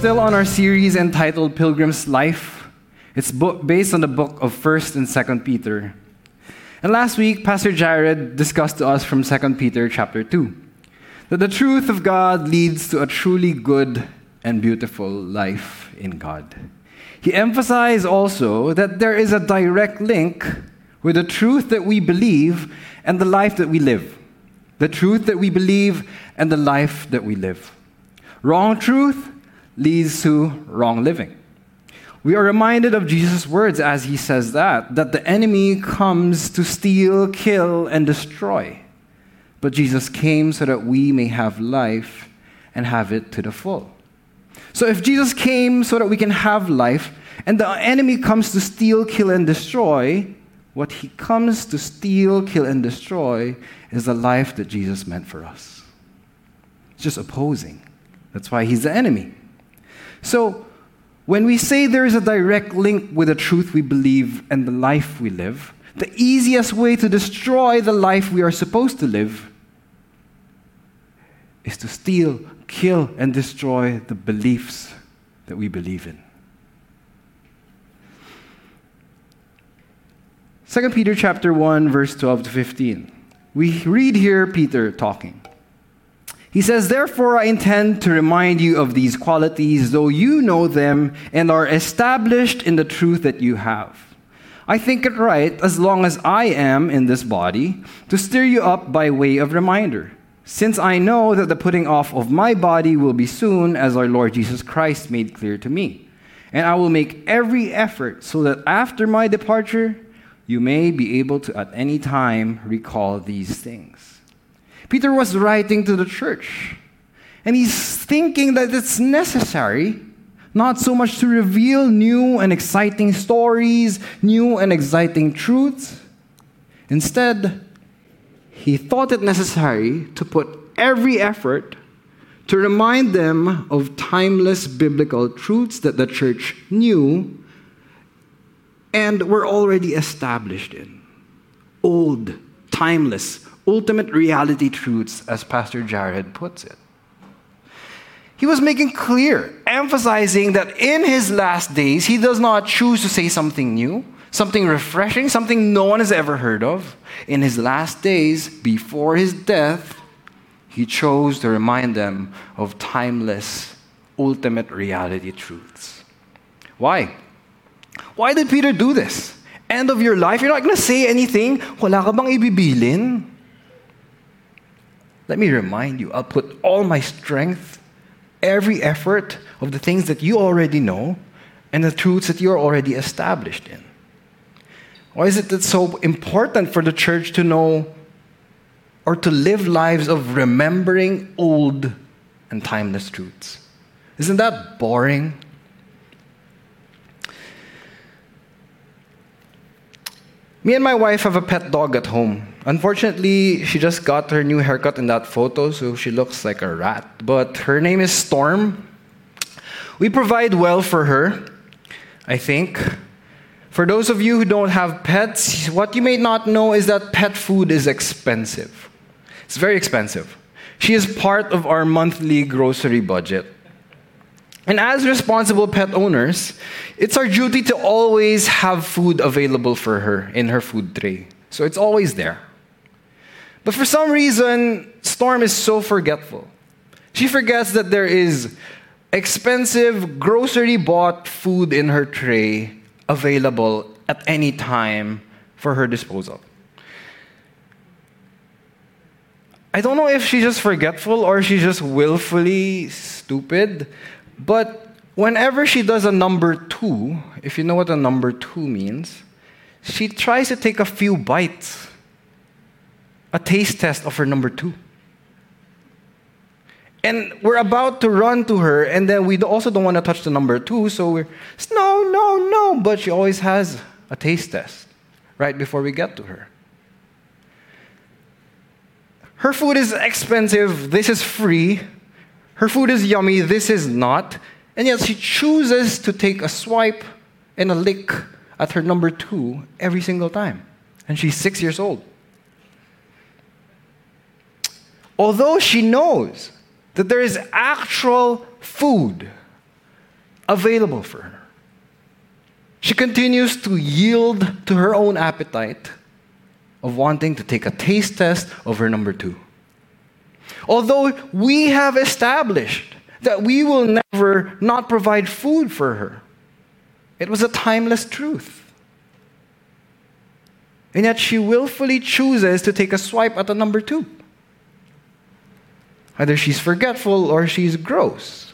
still on our series entitled Pilgrim's Life. It's based on the book of 1st and 2nd Peter. And last week, Pastor Jared discussed to us from 2nd Peter chapter 2 that the truth of God leads to a truly good and beautiful life in God. He emphasized also that there is a direct link with the truth that we believe and the life that we live. The truth that we believe and the life that we live. Wrong truth leads to wrong living. We are reminded of Jesus' words as he says that, that the enemy comes to steal, kill, and destroy. But Jesus came so that we may have life and have it to the full. So if Jesus came so that we can have life, and the enemy comes to steal, kill, and destroy, what he comes to steal, kill, and destroy is the life that Jesus meant for us. It's just opposing. That's why he's the enemy. So, when we say there is a direct link with the truth we believe and the life we live, the easiest way to destroy the life we are supposed to live is to steal, kill, and destroy the beliefs that we believe in. 2 Peter chapter 1 verse 12 to 15. We read here Peter talking. He says, Therefore, I intend to remind you of these qualities, though you know them and are established in the truth that you have. I think it right, as long as I am in this body, to stir you up by way of reminder, since I know that the putting off of my body will be soon, as our Lord Jesus Christ made clear to me. And I will make every effort so that after my departure, you may be able to at any time recall these things. Peter was writing to the church, and he's thinking that it's necessary not so much to reveal new and exciting stories, new and exciting truths. Instead, he thought it necessary to put every effort to remind them of timeless biblical truths that the church knew and were already established in. Old, timeless, ultimate reality truths, as Pastor Jared puts it. He was making clear, emphasizing that in his last days, he does not choose to say something new, something refreshing, something no one has ever heard of. In his last days, before his death, he chose to remind them of timeless, ultimate reality truths. Why? Why did Peter do this? End of your life, you're not going to say anything. Wala ka bang ibibilin? Let me remind you, I'll put all my strength, every effort of the things that you already know, and the truths that you're already established in. Why is it that so important for the church to know or to live lives of remembering old and timeless truths? Isn't that boring? Me and my wife have a pet dog at home. Unfortunately, she just got her new haircut in that photo, so she looks like a rat. But her name is Storm. We provide well for her, I think. For those of you who don't have pets, what you may not know is that pet food is expensive. It's very expensive. She is part of our monthly grocery budget. And as responsible pet owners, it's our duty to always have food available for her in her food tray. So it's always there. But for some reason, Storm is so forgetful. She forgets that there is expensive, grocery bought food in her tray available at any time for her disposal. I don't know if she's just forgetful or she's just willfully stupid, but whenever she does a number two, if you know what a number two means, she tries to take a few bites, a taste test of her number two. And we're about to run to her, and then we also don't want to touch the number two, so we're, no, no, no. But she always has a taste test right before we get to her. Her food is expensive, this is free. Her food is yummy, this is not. And yet she chooses to take a swipe and a lick at her number two every single time. And she's six years old. Although she knows that there is actual food available for her. She continues to yield to her own appetite of wanting to take a taste test of her number two. Although we have established that we will never not provide food for her, it was a timeless truth. And yet she willfully chooses to take a swipe at the number two. Either she's forgetful or she's gross.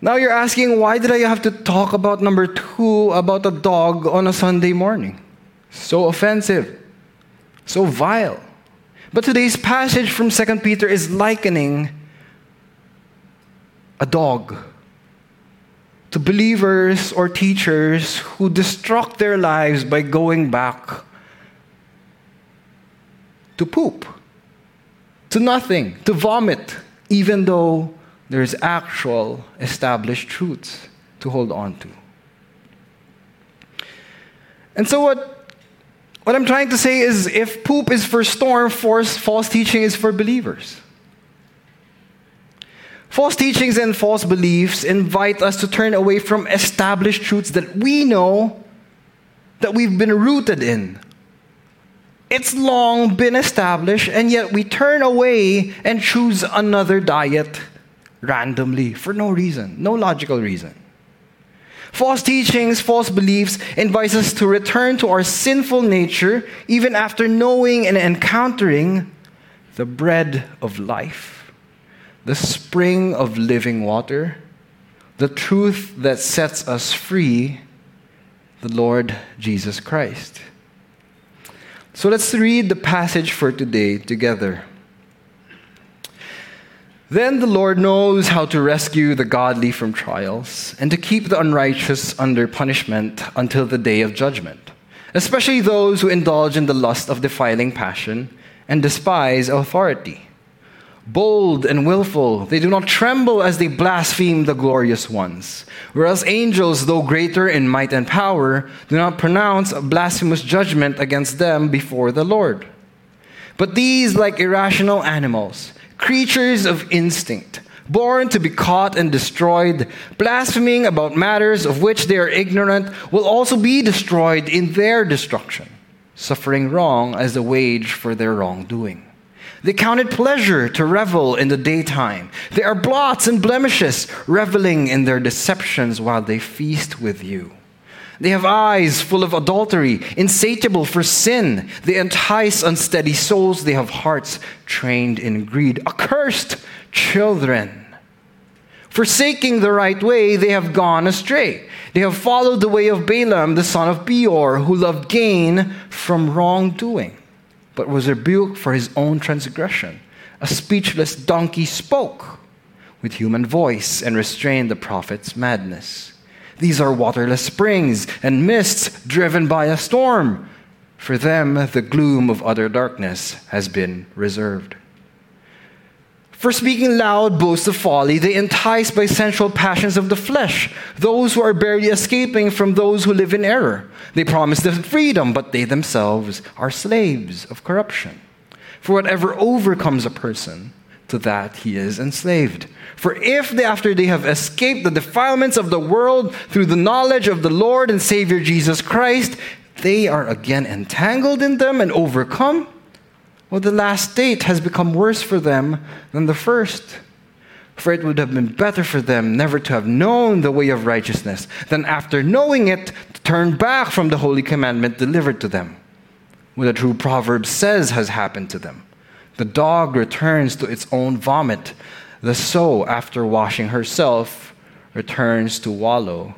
Now you're asking, why did I have to talk about number two, about a dog on a Sunday morning? So offensive, so vile. But today's passage from 2 Peter is likening a dog to believers or teachers who destruct their lives by going back to poop, to nothing, to vomit, even though there's actual established truths to hold on to. And so, what, what I'm trying to say is if poop is for storm, force, false teaching is for believers. False teachings and false beliefs invite us to turn away from established truths that we know that we've been rooted in. It's long been established, and yet we turn away and choose another diet randomly for no reason, no logical reason. False teachings, false beliefs invite us to return to our sinful nature even after knowing and encountering the bread of life the spring of living water, the truth that sets us free, the Lord Jesus Christ. So let's read the passage for today together. Then the Lord knows how to rescue the godly from trials and to keep the unrighteous under punishment until the day of judgment, especially those who indulge in the lust of defiling passion and despise authority bold and willful. They do not tremble as they blaspheme the glorious ones. Whereas angels, though greater in might and power, do not pronounce a blasphemous judgment against them before the Lord. But these, like irrational animals, creatures of instinct, born to be caught and destroyed, blaspheming about matters of which they are ignorant, will also be destroyed in their destruction, suffering wrong as a wage for their wrongdoing. They counted pleasure to revel in the daytime. They are blots and blemishes, reveling in their deceptions while they feast with you. They have eyes full of adultery, insatiable for sin. They entice unsteady souls. They have hearts trained in greed. Accursed children. Forsaking the right way, they have gone astray. They have followed the way of Balaam, the son of Beor, who loved gain from wrongdoing but was rebuked for his own transgression. A speechless donkey spoke with human voice and restrained the prophet's madness. These are waterless springs and mists driven by a storm. For them, the gloom of utter darkness has been reserved. For speaking loud boasts of folly, they entice by sensual passions of the flesh those who are barely escaping from those who live in error. They promise them freedom, but they themselves are slaves of corruption. For whatever overcomes a person, to that he is enslaved. For if they, after they have escaped the defilements of the world through the knowledge of the Lord and Savior Jesus Christ, they are again entangled in them and overcome, well, the last state has become worse for them than the first. For it would have been better for them never to have known the way of righteousness than after knowing it to turn back from the holy commandment delivered to them. What the true proverb says has happened to them. The dog returns to its own vomit. The sow, after washing herself, returns to wallow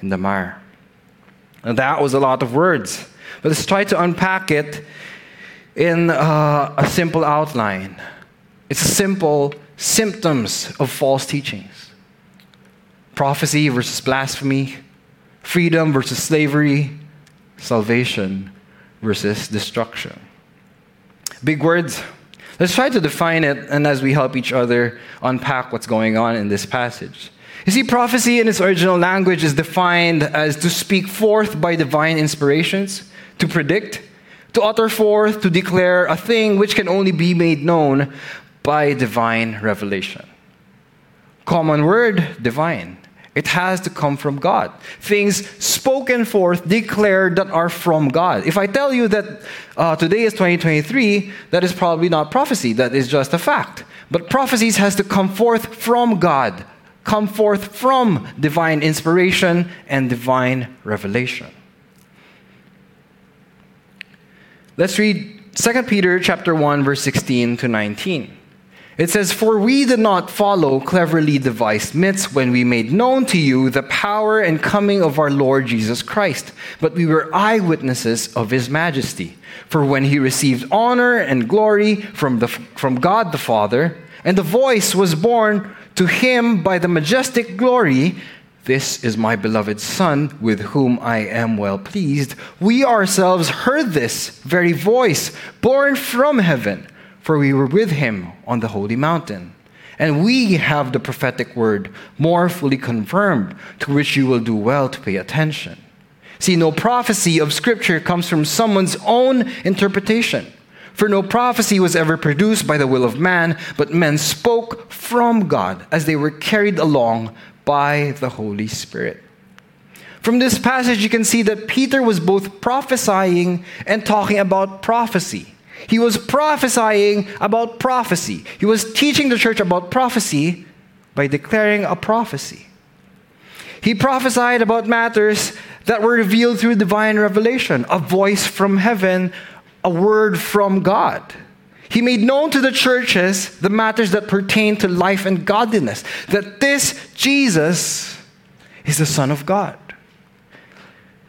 in the mire. That was a lot of words. But let's try to unpack it in uh, a simple outline. It's simple symptoms of false teachings prophecy versus blasphemy, freedom versus slavery, salvation versus destruction. Big words. Let's try to define it, and as we help each other unpack what's going on in this passage. You see, prophecy in its original language is defined as to speak forth by divine inspirations, to predict, to utter forth, to declare a thing which can only be made known by divine revelation. Common word, divine. It has to come from God. Things spoken forth, declared that are from God. If I tell you that uh, today is 2023, that is probably not prophecy. That is just a fact. But prophecies has to come forth from God, come forth from divine inspiration and divine revelation. Let's read 2 Peter chapter 1 verse 16 to 19. It says, For we did not follow cleverly devised myths when we made known to you the power and coming of our Lord Jesus Christ, but we were eyewitnesses of his majesty. For when he received honor and glory from, the, from God the Father, and the voice was borne to him by the majestic glory, This is my beloved Son, with whom I am well pleased, we ourselves heard this very voice, born from heaven for we were with him on the holy mountain. And we have the prophetic word more fully confirmed, to which you will do well to pay attention. See, no prophecy of Scripture comes from someone's own interpretation. For no prophecy was ever produced by the will of man, but men spoke from God as they were carried along by the Holy Spirit. From this passage, you can see that Peter was both prophesying and talking about prophecy. He was prophesying about prophecy. He was teaching the church about prophecy by declaring a prophecy. He prophesied about matters that were revealed through divine revelation, a voice from heaven, a word from God. He made known to the churches the matters that pertain to life and godliness, that this Jesus is the Son of God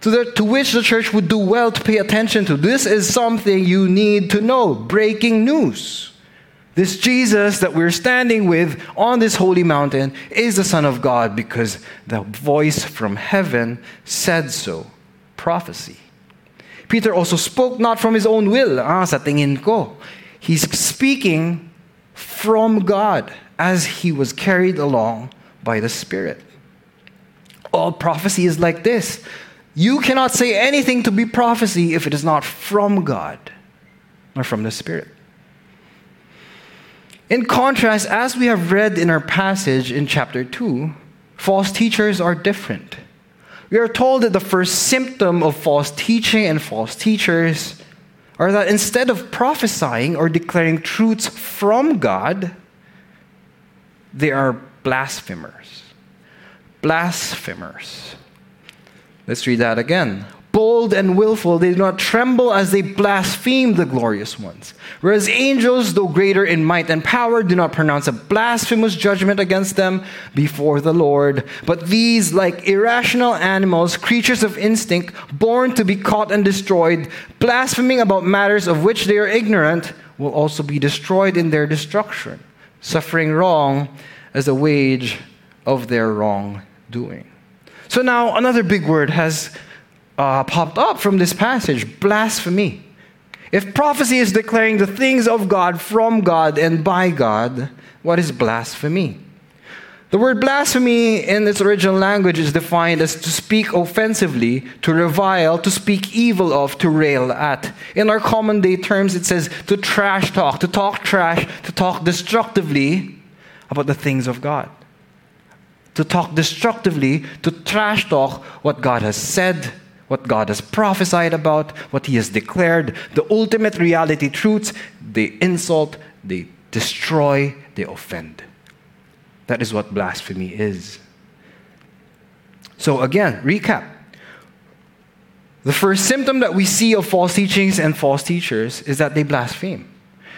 to, the, to which the church would do well to pay attention to. This is something you need to know. Breaking news. This Jesus that we're standing with on this holy mountain is the Son of God because the voice from heaven said so. Prophecy. Peter also spoke not from his own will. Ah, sa tingin ko. He's speaking from God as he was carried along by the Spirit. All prophecy is like this you cannot say anything to be prophecy if it is not from God or from the Spirit. In contrast, as we have read in our passage in chapter 2, false teachers are different. We are told that the first symptom of false teaching and false teachers are that instead of prophesying or declaring truths from God, they are blasphemers. Blasphemers. Let's read that again. Bold and willful, they do not tremble as they blaspheme the glorious ones. Whereas angels, though greater in might and power, do not pronounce a blasphemous judgment against them before the Lord. But these, like irrational animals, creatures of instinct, born to be caught and destroyed, blaspheming about matters of which they are ignorant, will also be destroyed in their destruction, suffering wrong as a wage of their wrongdoing. So now another big word has uh, popped up from this passage blasphemy. If prophecy is declaring the things of God from God and by God, what is blasphemy? The word blasphemy in its original language is defined as to speak offensively, to revile, to speak evil of, to rail at. In our common day terms, it says to trash talk, to talk trash, to talk destructively about the things of God to talk destructively, to trash talk what God has said, what God has prophesied about, what He has declared, the ultimate reality truths, they insult, they destroy, they offend. That is what blasphemy is. So, again, recap. The first symptom that we see of false teachings and false teachers is that they blaspheme.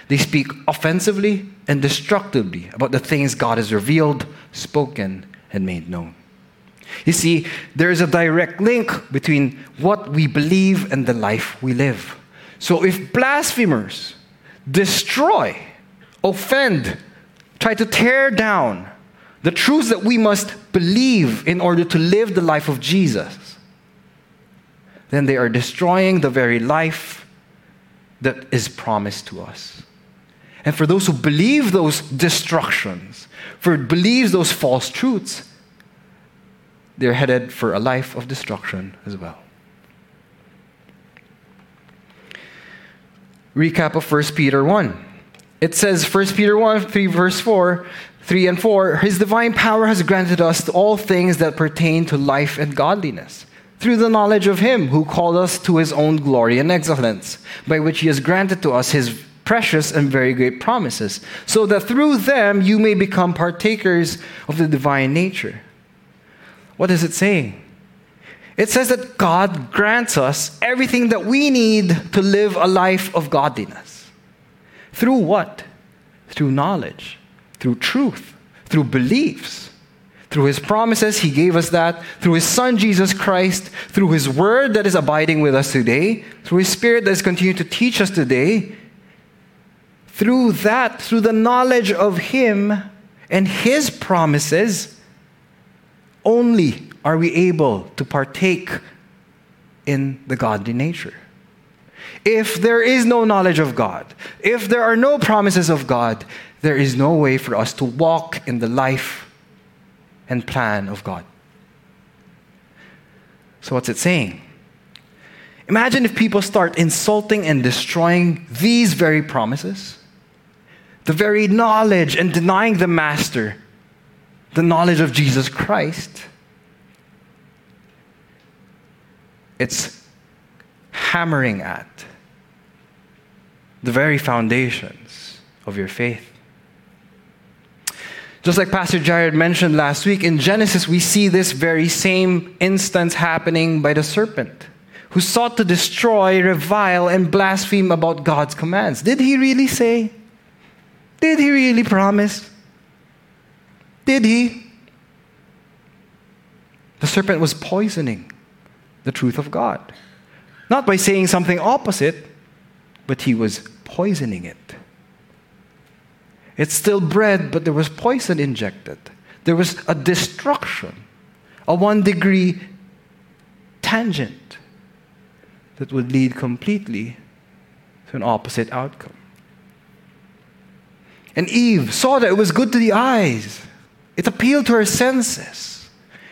They speak offensively and destructively about the things God has revealed, spoken, and made known. You see, there is a direct link between what we believe and the life we live. So if blasphemers destroy, offend, try to tear down the truths that we must believe in order to live the life of Jesus, then they are destroying the very life that is promised to us. And for those who believe those destructions, for it believes those false truths, they're headed for a life of destruction as well. Recap of 1 Peter 1. It says 1 Peter 1, 3 verse 4, 3 and 4 His divine power has granted us all things that pertain to life and godliness through the knowledge of Him who called us to His own glory and excellence, by which He has granted to us His precious and very great promises, so that through them you may become partakers of the divine nature. What is it saying? It says that God grants us everything that we need to live a life of godliness. Through what? Through knowledge, through truth, through beliefs. Through his promises, he gave us that. Through his son, Jesus Christ. Through his word that is abiding with us today. Through his spirit that is continuing to teach us today. Through that, through the knowledge of him and his promises, only are we able to partake in the godly nature. If there is no knowledge of God, if there are no promises of God, there is no way for us to walk in the life and plan of God. So, what's it saying? Imagine if people start insulting and destroying these very promises, the very knowledge and denying the Master, the knowledge of Jesus Christ it's hammering at the very foundations of your faith. Just like Pastor Jared mentioned last week, in Genesis, we see this very same instance happening by the serpent who sought to destroy, revile, and blaspheme about God's commands. Did he really say? Did he really promise? Did he? The serpent was poisoning the truth of God. Not by saying something opposite, but he was poisoning it. It's still bread, but there was poison injected. There was a destruction, a one degree tangent that would lead completely to an opposite outcome. And Eve saw that it was good to the eyes. It appealed to her senses.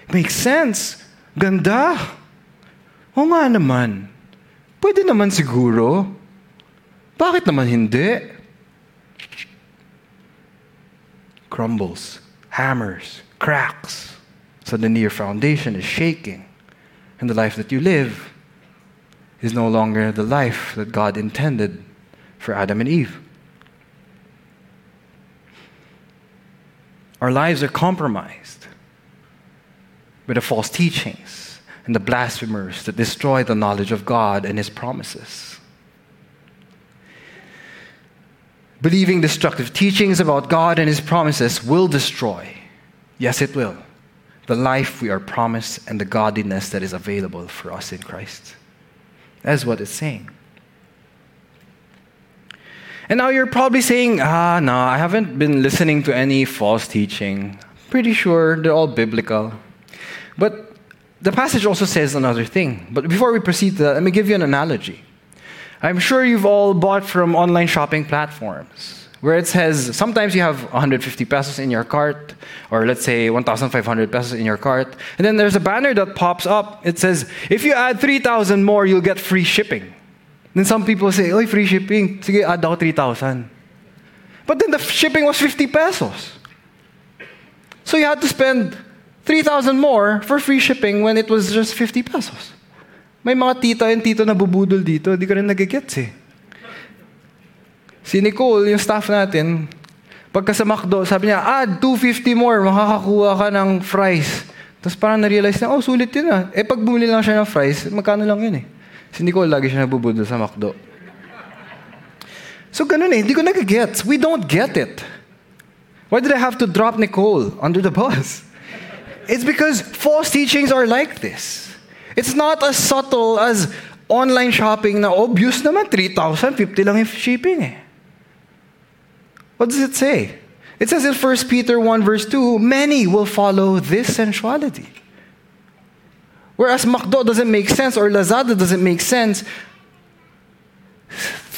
It makes sense. Ganda. O nga naman. Pwede naman siguro. Bakit naman hindi? Crumbles, hammers, cracks. Suddenly your foundation is shaking. And the life that you live is no longer the life that God intended for Adam and Eve. Our lives are compromised with the false teachings and the blasphemers that destroy the knowledge of God and His promises. Believing destructive teachings about God and His promises will destroy, yes, it will, the life we are promised and the godliness that is available for us in Christ. That's what it's saying. And now you're probably saying, ah, no, I haven't been listening to any false teaching. Pretty sure they're all biblical. But the passage also says another thing. But before we proceed to that, let me give you an analogy. I'm sure you've all bought from online shopping platforms where it says sometimes you have 150 pesos in your cart, or let's say 1,500 pesos in your cart, and then there's a banner that pops up. It says, if you add 3,000 more, you'll get free shipping. Then some people say, oh, free shipping. Sige, add ako 3,000. But then the shipping was 50 pesos. So you had to spend 3,000 more for free shipping when it was just 50 pesos. May mga tita and tito na bubudol dito, di ka rin nagigets eh. Si Nicole, yung staff natin, pagka sa McDo, sabi niya, add 250 more, makakakuha ka ng fries. Tapos parang na-realize na, oh, sulit yun ah. Eh, pag bumili lang siya ng fries, magkano lang yun eh. Si Nicole, lagi siya nabubudol sa McDo. So, ganun eh. Hindi ko nagigets. We don't get it. Why did I have to drop Nicole under the bus? It's because false teachings are like this. It's not as subtle as online shopping na obvious naman, 3,000, 50 lang yung shipping eh. What does it say? It says in 1 Peter 1 verse 2, many will follow this sensuality. Whereas McDo doesn't make sense or Lazada doesn't make sense,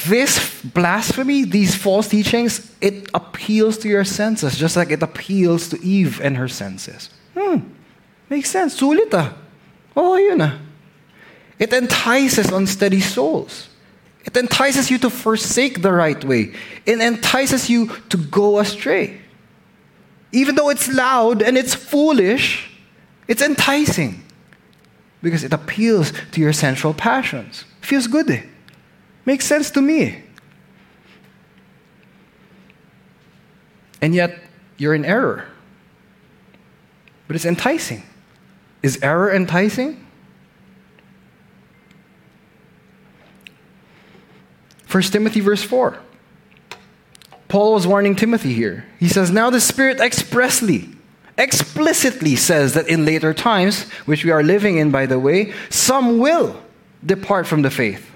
this blasphemy, these false teachings, it appeals to your senses, just like it appeals to Eve and her senses. Hmm, makes sense. Sulit. Oh, yun. It entices unsteady souls. It entices you to forsake the right way. It entices you to go astray. Even though it's loud and it's foolish, it's enticing because it appeals to your sensual passions. Feels good. Eh? Makes sense to me. And yet, you're in error. But it's enticing. Is error enticing? 1 Timothy verse 4. Paul was warning Timothy here. He says, Now the Spirit expressly, explicitly says that in later times, which we are living in, by the way, some will depart from the faith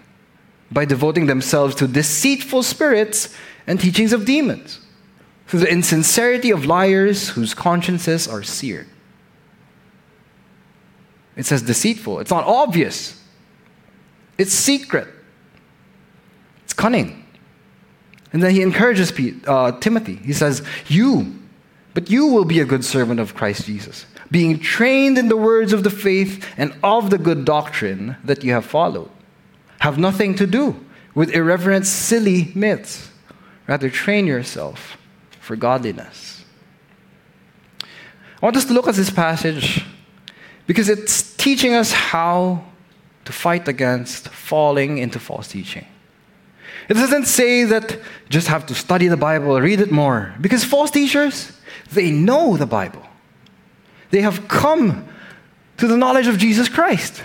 by devoting themselves to deceitful spirits and teachings of demons, through the insincerity of liars whose consciences are seared. It says deceitful. It's not obvious, it's secret, it's cunning. And then he encourages uh, Timothy. He says, You, but you will be a good servant of Christ Jesus, being trained in the words of the faith and of the good doctrine that you have followed. Have nothing to do with irreverent, silly myths. Rather, train yourself for godliness. I want us to look at this passage because it's teaching us how to fight against falling into false teaching. It doesn't say that just have to study the Bible, read it more. Because false teachers, they know the Bible. They have come to the knowledge of Jesus Christ.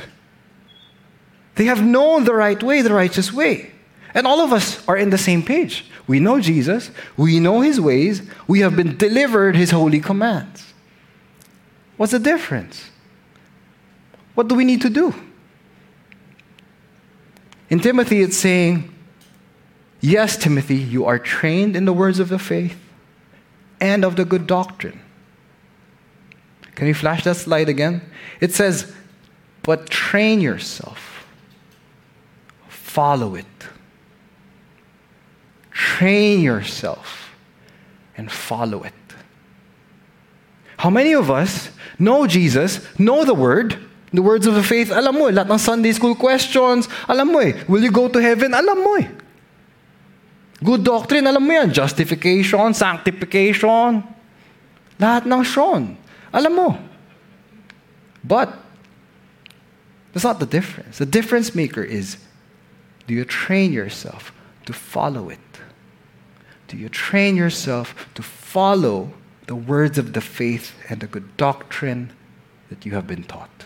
They have known the right way, the righteous way. And all of us are in the same page. We know Jesus, we know his ways, we have been delivered his holy commands. What's the difference? What do we need to do? In Timothy, it's saying, Yes, Timothy, you are trained in the words of the faith and of the good doctrine. Can you flash that slide again? It says, But train yourself, follow it. Train yourself and follow it. How many of us know Jesus, know the Word, the words of the faith, alam mo, lahat ng Sunday school questions, alam mo eh, will you go to heaven? Alam mo eh. Good doctrine, alam mo yan. Justification, sanctification. Lahat ng Sean. Alam mo. But, that's not the difference. The difference maker is, do you train yourself to follow it? Do you train yourself to follow the words of the faith and the good doctrine that you have been taught?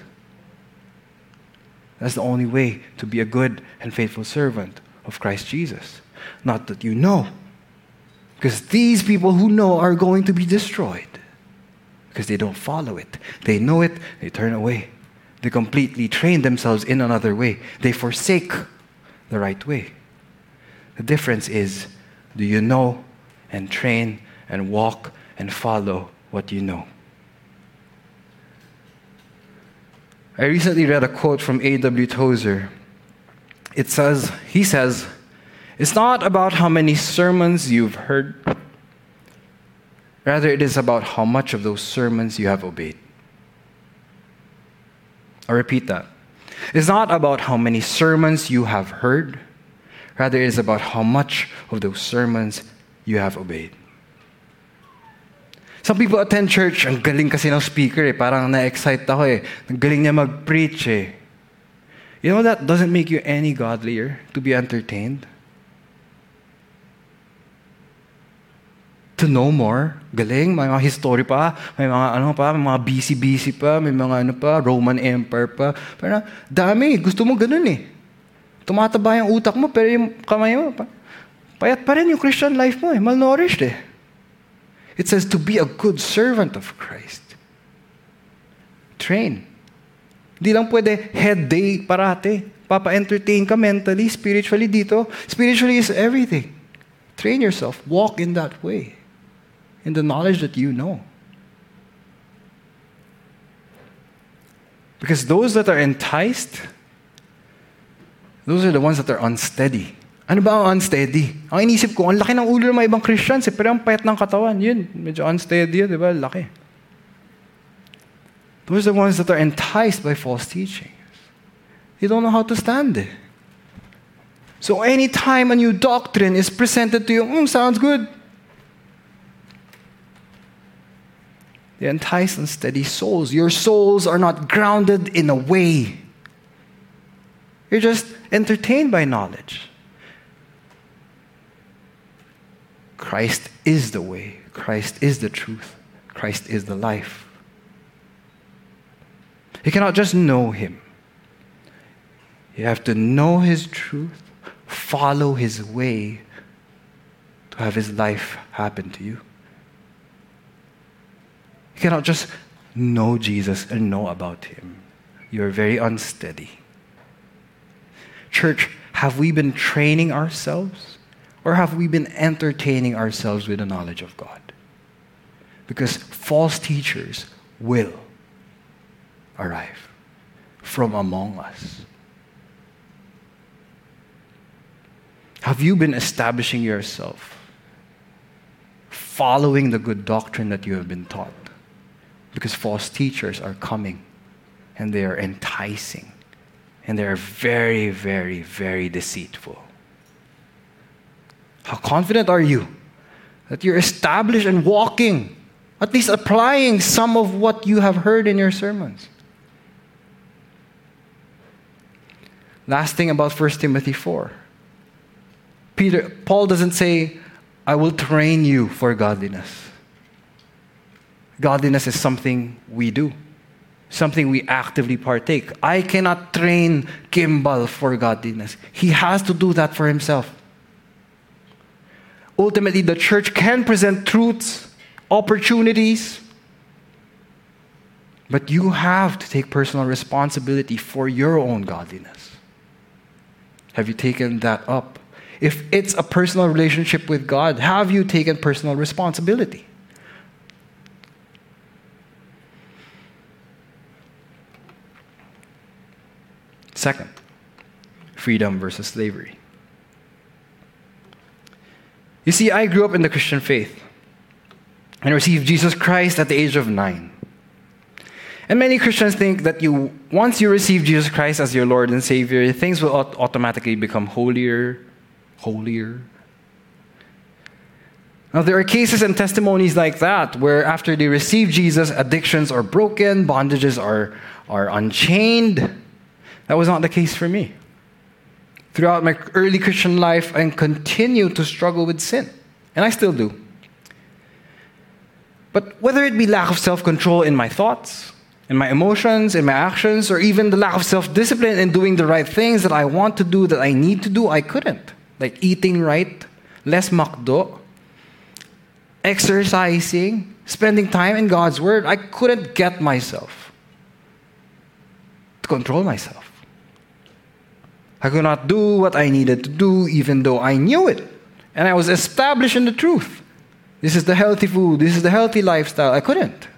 That's the only way to be a good and faithful servant of Christ Jesus. Not that you know. Because these people who know are going to be destroyed because they don't follow it. They know it, they turn away. They completely train themselves in another way. They forsake the right way. The difference is do you know and train and walk and follow what you know? I recently read a quote from A.W. Tozer. It says, he says, it's not about how many sermons you've heard, rather, it is about how much of those sermons you have obeyed. i repeat that. It's not about how many sermons you have heard, rather, it is about how much of those sermons you have obeyed. Some people attend church, ang galing kasi ng speaker eh, parang na-excite ako eh. Ang galing niya mag-preach eh. You know that doesn't make you any godlier to be entertained? To know more. Galing, may mga history pa, may mga ano pa, may mga BC-BC pa, may mga ano pa, Roman Empire pa. Pero dami, gusto mo ganun eh. Tumataba yung utak mo, pero yung kamay mo, pa, payat pa rin yung Christian life mo eh, malnourished eh. It says to be a good servant of Christ. Train. Hindi lang pwede head day parate. Papa-entertain ka mentally, spiritually dito. Spiritually is everything. Train yourself. Walk in that way in the knowledge that you know. Because those that are enticed, those are the ones that are unsteady. Ano ba ang unsteady? Ang inisip ko, ang laki ng ulo ng mga ibang Christians, eh, pero ang payat ng katawan, yun, medyo unsteady yun, di ba? Laki. Those are the ones that are enticed by false teachings. They don't know how to stand it. So anytime a new doctrine is presented to you, mm, sounds good. They entice unsteady souls. Your souls are not grounded in a way. You're just entertained by knowledge. Christ is the way, Christ is the truth, Christ is the life. You cannot just know Him. You have to know His truth, follow His way to have His life happen to you. You cannot just know Jesus and know about Him. You're very unsteady. Church, have we been training ourselves or have we been entertaining ourselves with the knowledge of God? Because false teachers will arrive from among us. Have you been establishing yourself, following the good doctrine that you have been taught? Because false teachers are coming and they are enticing and they are very, very, very deceitful. How confident are you that you're established and walking, at least applying some of what you have heard in your sermons? Last thing about 1 Timothy 4. Peter, Paul doesn't say, I will train you for godliness. Godliness is something we do, something we actively partake. I cannot train Kimball for godliness. He has to do that for himself. Ultimately, the church can present truths, opportunities, but you have to take personal responsibility for your own godliness. Have you taken that up? If it's a personal relationship with God, have you taken personal responsibility? Second, freedom versus slavery. You see, I grew up in the Christian faith and received Jesus Christ at the age of nine. And many Christians think that you, once you receive Jesus Christ as your Lord and Savior, things will automatically become holier, holier. Now, there are cases and testimonies like that where after they receive Jesus, addictions are broken, bondages are, are unchained. That was not the case for me. Throughout my early Christian life, I continued to struggle with sin, and I still do. But whether it be lack of self control in my thoughts, in my emotions, in my actions, or even the lack of self discipline in doing the right things that I want to do, that I need to do, I couldn't. Like eating right, less McDo, exercising, spending time in God's Word. I couldn't get myself to control myself. I could not do what I needed to do, even though I knew it. And I was established in the truth. This is the healthy food, this is the healthy lifestyle. I couldn't.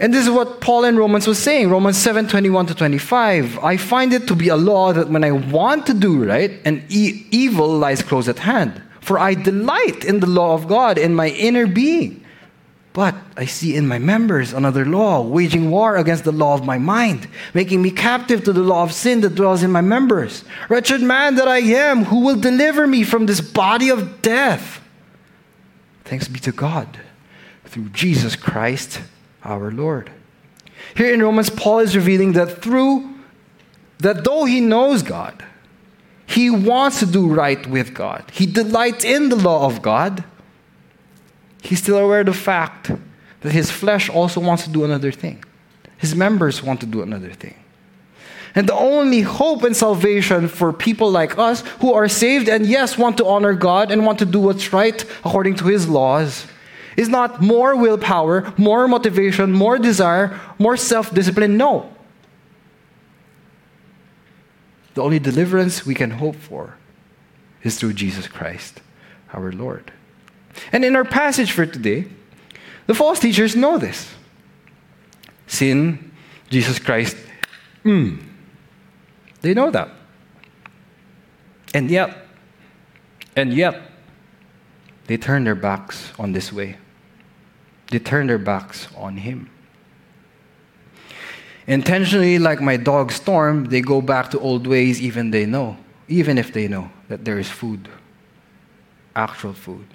And this is what Paul in Romans was saying, Romans 7 21 to 25. I find it to be a law that when I want to do right, and e- evil lies close at hand. For I delight in the law of God in my inner being. But I see in my members another law, waging war against the law of my mind, making me captive to the law of sin that dwells in my members. Wretched man that I am, who will deliver me from this body of death? Thanks be to God through Jesus Christ our Lord. Here in Romans, Paul is revealing that through, that though he knows God, he wants to do right with God, he delights in the law of God, he's still aware of the fact that his flesh also wants to do another thing. His members want to do another thing. And the only hope and salvation for people like us who are saved and, yes, want to honor God and want to do what's right according to His laws is not more willpower, more motivation, more desire, more self discipline. No. The only deliverance we can hope for is through Jesus Christ, our Lord. And in our passage for today, the false teachers know this. Sin, Jesus Christ, mm, they know that. And yet, and yet, they turn their backs on this way. They turn their backs on Him. Intentionally, like my dog Storm, they go back to old ways even they know, even if they know that there is food, actual food.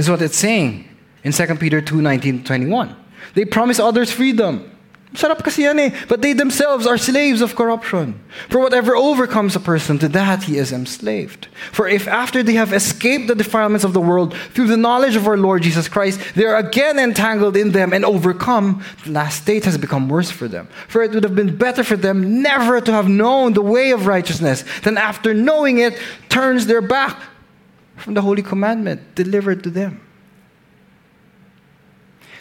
This is what it's saying in 2 Peter 2 19 21. They promise others freedom. Sarap kasi yan eh. But they themselves are slaves of corruption. For whatever overcomes a person, to that he is enslaved. For if after they have escaped the defilements of the world through the knowledge of our Lord Jesus Christ, they are again entangled in them and overcome, the last state has become worse for them. For it would have been better for them never to have known the way of righteousness than after knowing it, turns their back from the holy commandment delivered to them.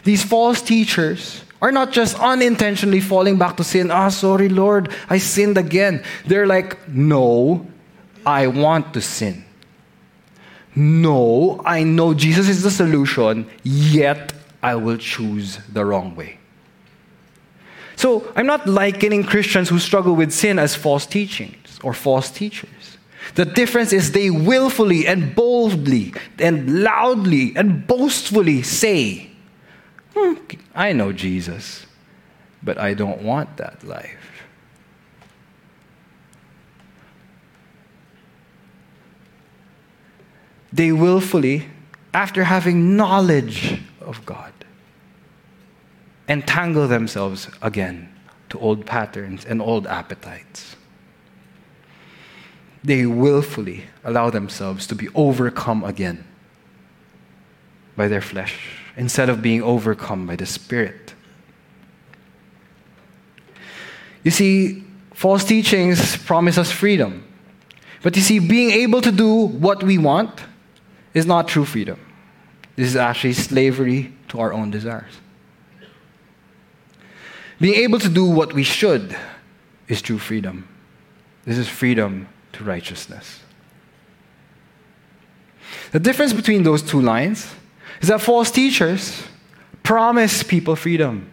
These false teachers are not just unintentionally falling back to sin. Ah, sorry, Lord, I sinned again. They're like, no, I want to sin. No, I know Jesus is the solution, yet I will choose the wrong way. So I'm not likening Christians who struggle with sin as false teachings or false teachers. The difference is they willfully and boldly and loudly and boastfully say, hmm, I know Jesus, but I don't want that life. They willfully, after having knowledge of God, entangle themselves again to old patterns and old appetites. They willfully allow themselves to be overcome again by their flesh instead of being overcome by the Spirit. You see, false teachings promise us freedom. But you see, being able to do what we want is not true freedom. This is actually slavery to our own desires. Being able to do what we should is true freedom. This is freedom to righteousness. The difference between those two lines is that false teachers promise people freedom.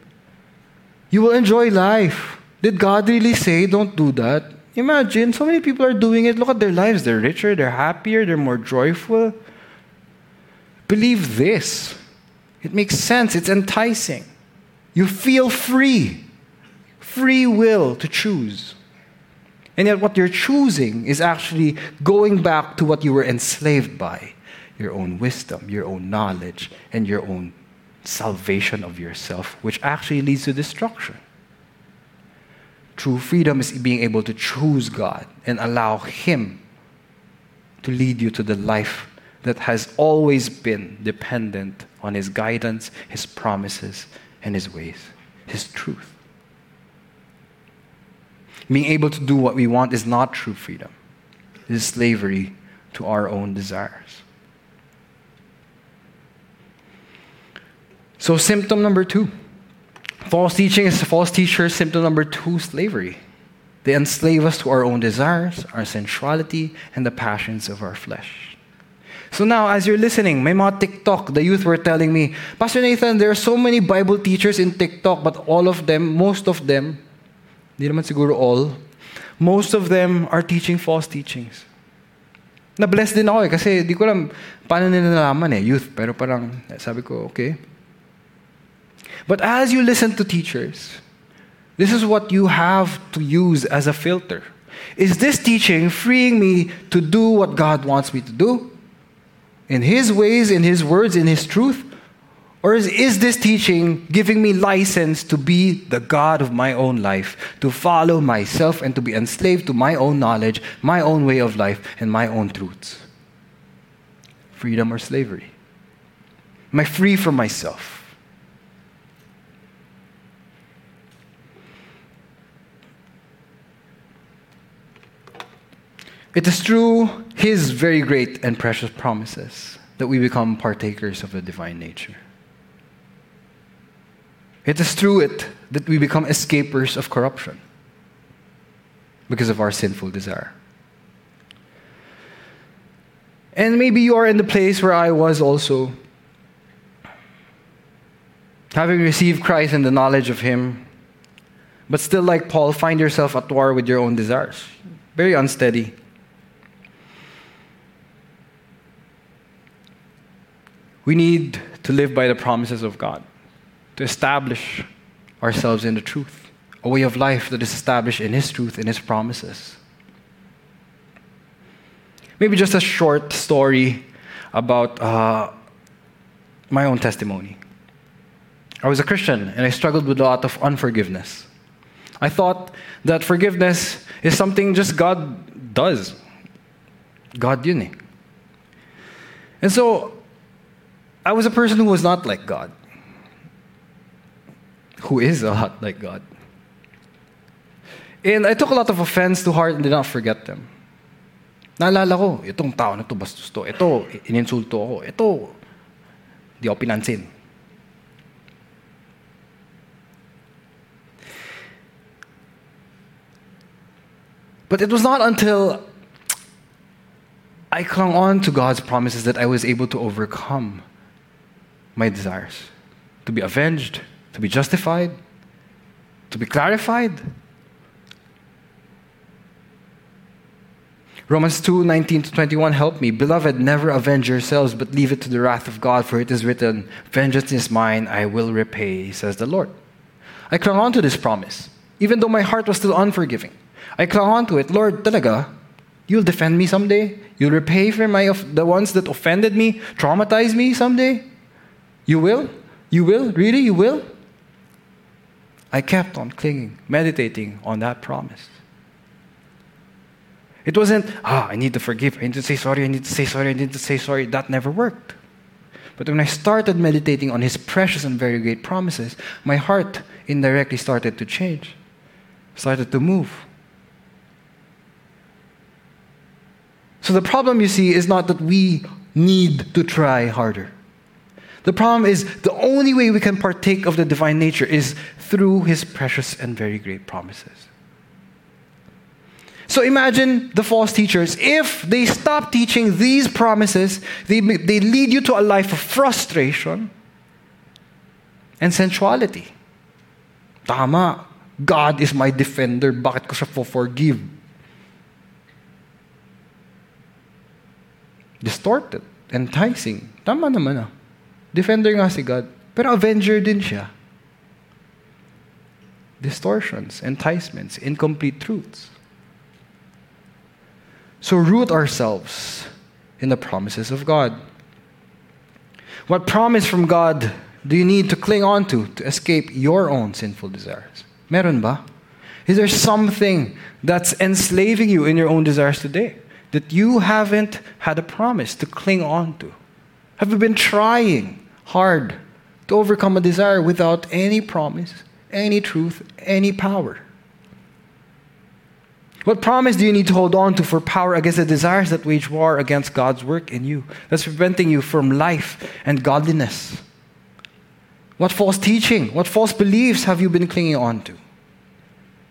You will enjoy life. Did God really say don't do that? Imagine, so many people are doing it. Look at their lives. They're richer, they're happier, they're more joyful. Believe this. It makes sense, it's enticing. You feel free, free will to choose. And yet, what you're choosing is actually going back to what you were enslaved by your own wisdom, your own knowledge, and your own salvation of yourself, which actually leads to destruction. True freedom is being able to choose God and allow Him to lead you to the life that has always been dependent on His guidance, His promises, and His ways, His truth. Being able to do what we want is not true freedom, it is slavery to our own desires. So, symptom number two false teaching is false teachers. Symptom number two slavery. They enslave us to our own desires, our sensuality, and the passions of our flesh. So now, as you're listening, may mga TikTok, the youth were telling me, Pastor Nathan, there are so many Bible teachers in TikTok, but all of them, most of them, hindi naman siguro all, most of them are teaching false teachings. Na-bless din ako eh, kasi di ko alam paano nila nalaman eh, youth. Pero parang, sabi ko, okay, but as you listen to teachers, this is what you have to use as a filter. Is this teaching freeing me to do what God wants me to do? In His ways, in His words, in His truth? Or is, is this teaching giving me license to be the God of my own life, to follow myself and to be enslaved to my own knowledge, my own way of life, and my own truths? Freedom or slavery? Am I free from myself? It is through His very great and precious promises that we become partakers of the divine nature. It is through it that we become escapers of corruption because of our sinful desire. And maybe you are in the place where I was also. Having received Christ and the knowledge of Him, but still, like Paul, find yourself at war with your own desires. Very unsteady. We need to live by the promises of God, to establish ourselves in the truth, a way of life that is established in His truth, in His promises. Maybe just a short story about uh, my own testimony. I was a Christian and I struggled with a lot of unforgiveness. I thought that forgiveness is something just God does. God yun eh. And so, I was a person who was not like God. Who is a lot like God. And I took a lot of offense to heart and did not forget them. Naalala ko, itong tao na to bastos to. Ito, ininsulto ako. Ito, di ako pinansin. But it was not until I clung on to God's promises that I was able to overcome my desires to be avenged, to be justified, to be clarified. Romans 2 19 to 21 help me. Beloved, never avenge yourselves, but leave it to the wrath of God, for it is written, Vengeance is mine, I will repay, says the Lord. I clung on to this promise, even though my heart was still unforgiving. I clung on to it. Lord, talaga, you'll defend me someday? You'll repay for my the ones that offended me, traumatized me someday? You will? You will? Really? You will? I kept on clinging, meditating on that promise. It wasn't, ah, I need to forgive, I need to say sorry, I need to say sorry, I need to say sorry. That never worked. But when I started meditating on His precious and very great promises, my heart indirectly started to change, started to move. So the problem, you see, is not that we need to try harder. The problem is the only way we can partake of the divine nature is through His precious and very great promises. So imagine the false teachers. If they stop teaching these promises, they, they lead you to a life of frustration and sensuality. Tama. God is my defender. Bakit ko siya forgive? Distorted. Enticing. Tama naman ah. Defender nga si God. Pero avenger din siya. Distortions, enticements, incomplete truths. So root ourselves in the promises of God. What promise from God do you need to cling on to to escape your own sinful desires? Meron ba? Is there something that's enslaving you in your own desires today that you haven't had a promise to cling on to? Have you been trying hard to overcome a desire without any promise, any truth, any power? What promise do you need to hold on to for power against the desires that wage war against God's work in you? That's preventing you from life and godliness. What false teaching, what false beliefs have you been clinging on to?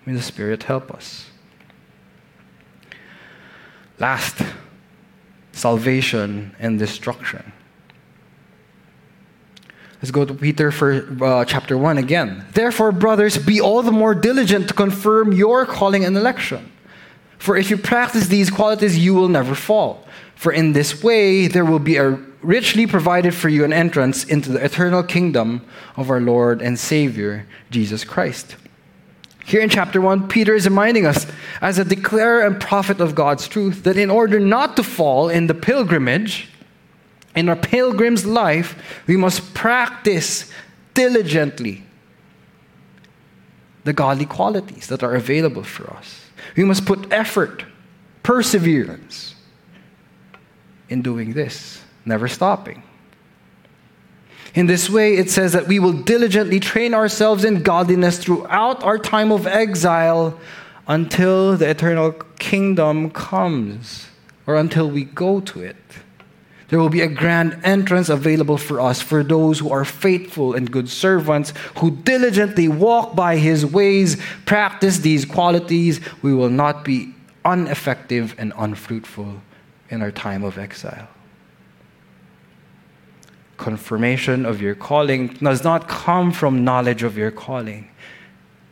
May the Spirit help us. Last, salvation and destruction. Let's go to Peter for uh, chapter 1 again. Therefore, brothers, be all the more diligent to confirm your calling and election. For if you practice these qualities, you will never fall. For in this way, there will be a richly provided for you an entrance into the eternal kingdom of our Lord and Savior, Jesus Christ. Here in chapter 1, Peter is reminding us, as a declarer and prophet of God's truth, that in order not to fall in the pilgrimage, in our pilgrim's life, we must practice diligently the godly qualities that are available for us. We must put effort, perseverance in doing this, never stopping. In this way, it says that we will diligently train ourselves in godliness throughout our time of exile until the eternal kingdom comes or until we go to it. There will be a grand entrance available for us for those who are faithful and good servants, who diligently walk by his ways, practice these qualities. We will not be ineffective and unfruitful in our time of exile. Confirmation of your calling does not come from knowledge of your calling,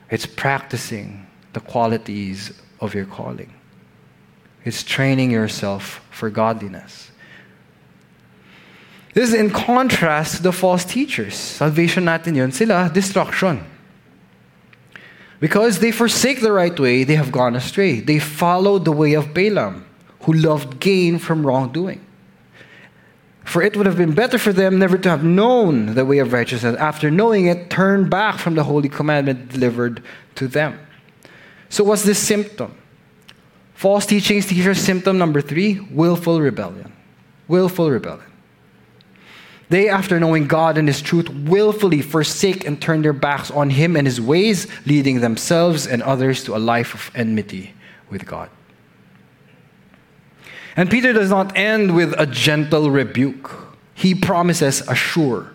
it's practicing the qualities of your calling, it's training yourself for godliness. This is in contrast to the false teachers. Salvation natin yun, sila destruction. Because they forsake the right way, they have gone astray. They followed the way of Balaam, who loved gain from wrongdoing. For it would have been better for them never to have known the way of righteousness, after knowing it, turn back from the holy commandment delivered to them. So, what's this symptom? False teachings, teachers, symptom number three willful rebellion. Willful rebellion. They, after knowing God and His truth, willfully forsake and turn their backs on Him and His ways, leading themselves and others to a life of enmity with God. And Peter does not end with a gentle rebuke. He promises a sure,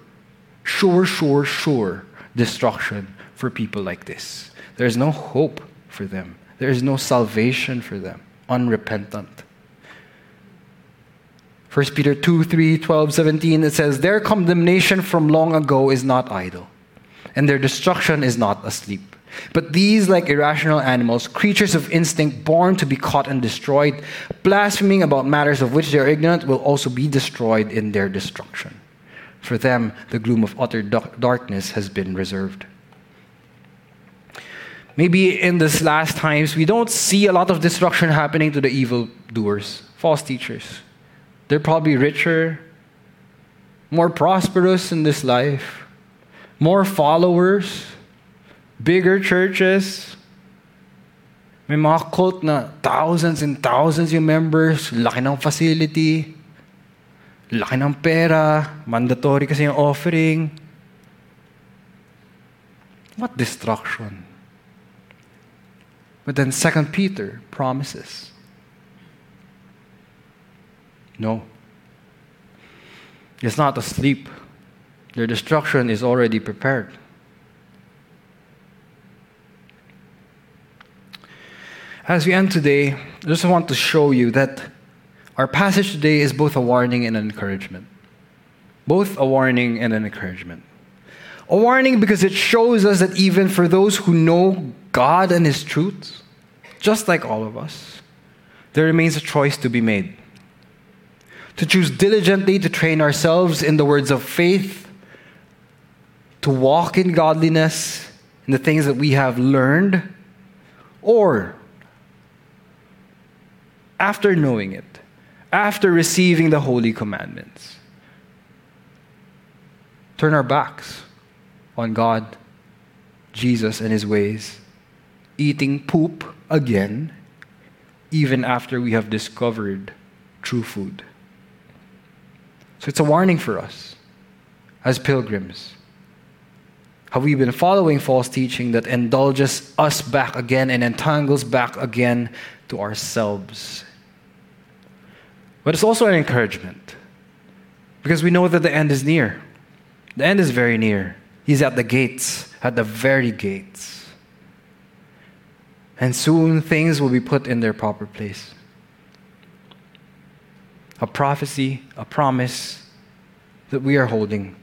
sure, sure, sure destruction for people like this. There is no hope for them, there is no salvation for them, unrepentant. 1 Peter 2 3, 12, 17, it says, Their condemnation from long ago is not idle, and their destruction is not asleep. But these, like irrational animals, creatures of instinct, born to be caught and destroyed, blaspheming about matters of which they are ignorant, will also be destroyed in their destruction. For them, the gloom of utter darkness has been reserved. Maybe in these last times, we don't see a lot of destruction happening to the evil doers, false teachers. They're probably richer, more prosperous in this life, more followers bigger churches, may mga cult na thousands and thousands yung members, laki ng facility, laki ng pera, mandatory kasi yung offering. What destruction. But then Second Peter promises. No. It's not asleep. Their destruction is already prepared. As we end today, I just want to show you that our passage today is both a warning and an encouragement. Both a warning and an encouragement. A warning because it shows us that even for those who know God and His truths, just like all of us, there remains a choice to be made. To choose diligently to train ourselves in the words of faith, to walk in godliness, in the things that we have learned, or after knowing it, after receiving the holy commandments. Turn our backs on God, Jesus, and his ways, eating poop again, even after we have discovered true food. So it's a warning for us as pilgrims. Have we been following false teaching that indulges us back again and entangles back again to ourselves but it's also an encouragement because we know that the end is near. The end is very near. He's at the gates, at the very gates. And soon things will be put in their proper place. A prophecy, a promise that we are holding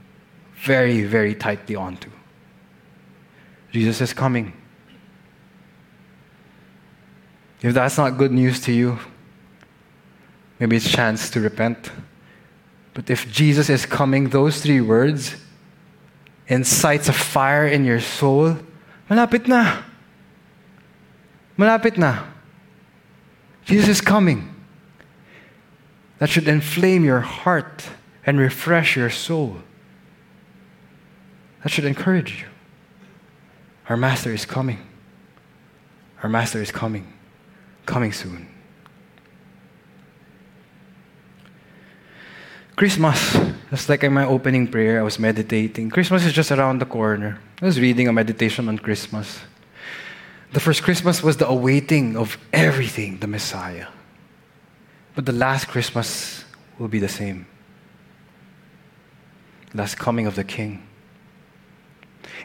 very, very tightly onto. Jesus is coming. If that's not good news to you, Maybe it's chance to repent. But if Jesus is coming, those three words incites a fire in your soul, malapit na. Malapit na. Jesus is coming. That should inflame your heart and refresh your soul. That should encourage you. Our Master is coming. Our Master is coming. Coming soon. Christmas, just like in my opening prayer, I was meditating. Christmas is just around the corner. I was reading a meditation on Christmas. The first Christmas was the awaiting of everything, the Messiah. But the last Christmas will be the same. Last coming of the King.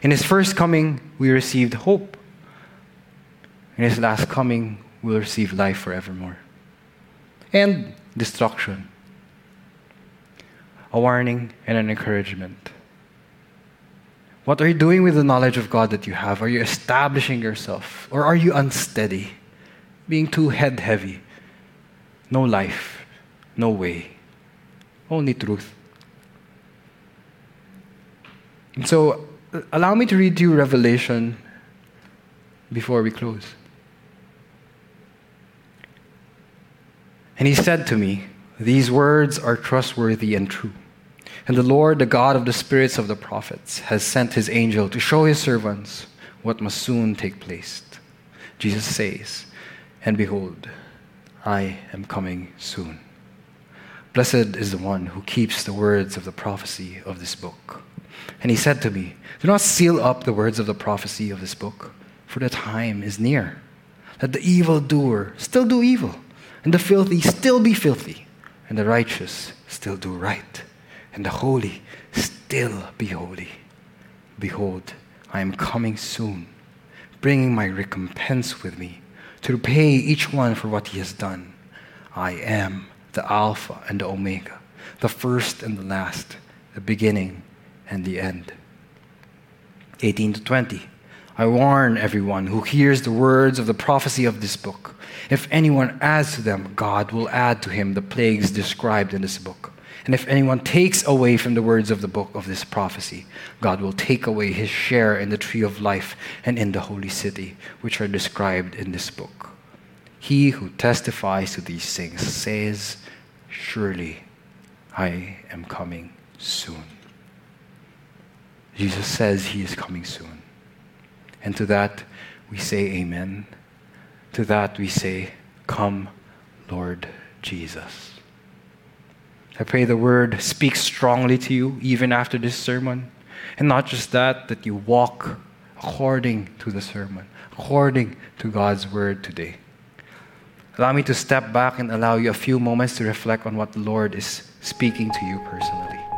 In his first coming, we received hope. In his last coming, we'll receive life forevermore. And destruction a warning, and an encouragement. What are you doing with the knowledge of God that you have? Are you establishing yourself? Or are you unsteady, being too head heavy? No life, no way, only truth. And so, uh, allow me to read you Revelation before we close. And he said to me, These words are trustworthy and true. And the Lord, the God of the spirits of the prophets, has sent his angel to show his servants what must soon take place. Jesus says, And behold, I am coming soon. Blessed is the one who keeps the words of the prophecy of this book. And he said to me, Do not seal up the words of the prophecy of this book, for the time is near. Let the evildoer still do evil, and the filthy still be filthy and the righteous still do right, and the holy still be holy. Behold, I am coming soon, bringing my recompense with me to repay each one for what he has done. I am the Alpha and the Omega, the first and the last, the beginning and the end. 18 to 20. I warn everyone who hears the words of the prophecy of this book. If anyone adds to them, God will add to him the plagues described in this book. And if anyone takes away from the words of the book of this prophecy, God will take away his share in the tree of life and in the holy city, which are described in this book. He who testifies to these things says, Surely I am coming soon. Jesus says he is coming soon. And to that we say, Amen. To that we say, Come, Lord Jesus. I pray the word speaks strongly to you even after this sermon. And not just that, that you walk according to the sermon, according to God's word today. Allow me to step back and allow you a few moments to reflect on what the Lord is speaking to you personally.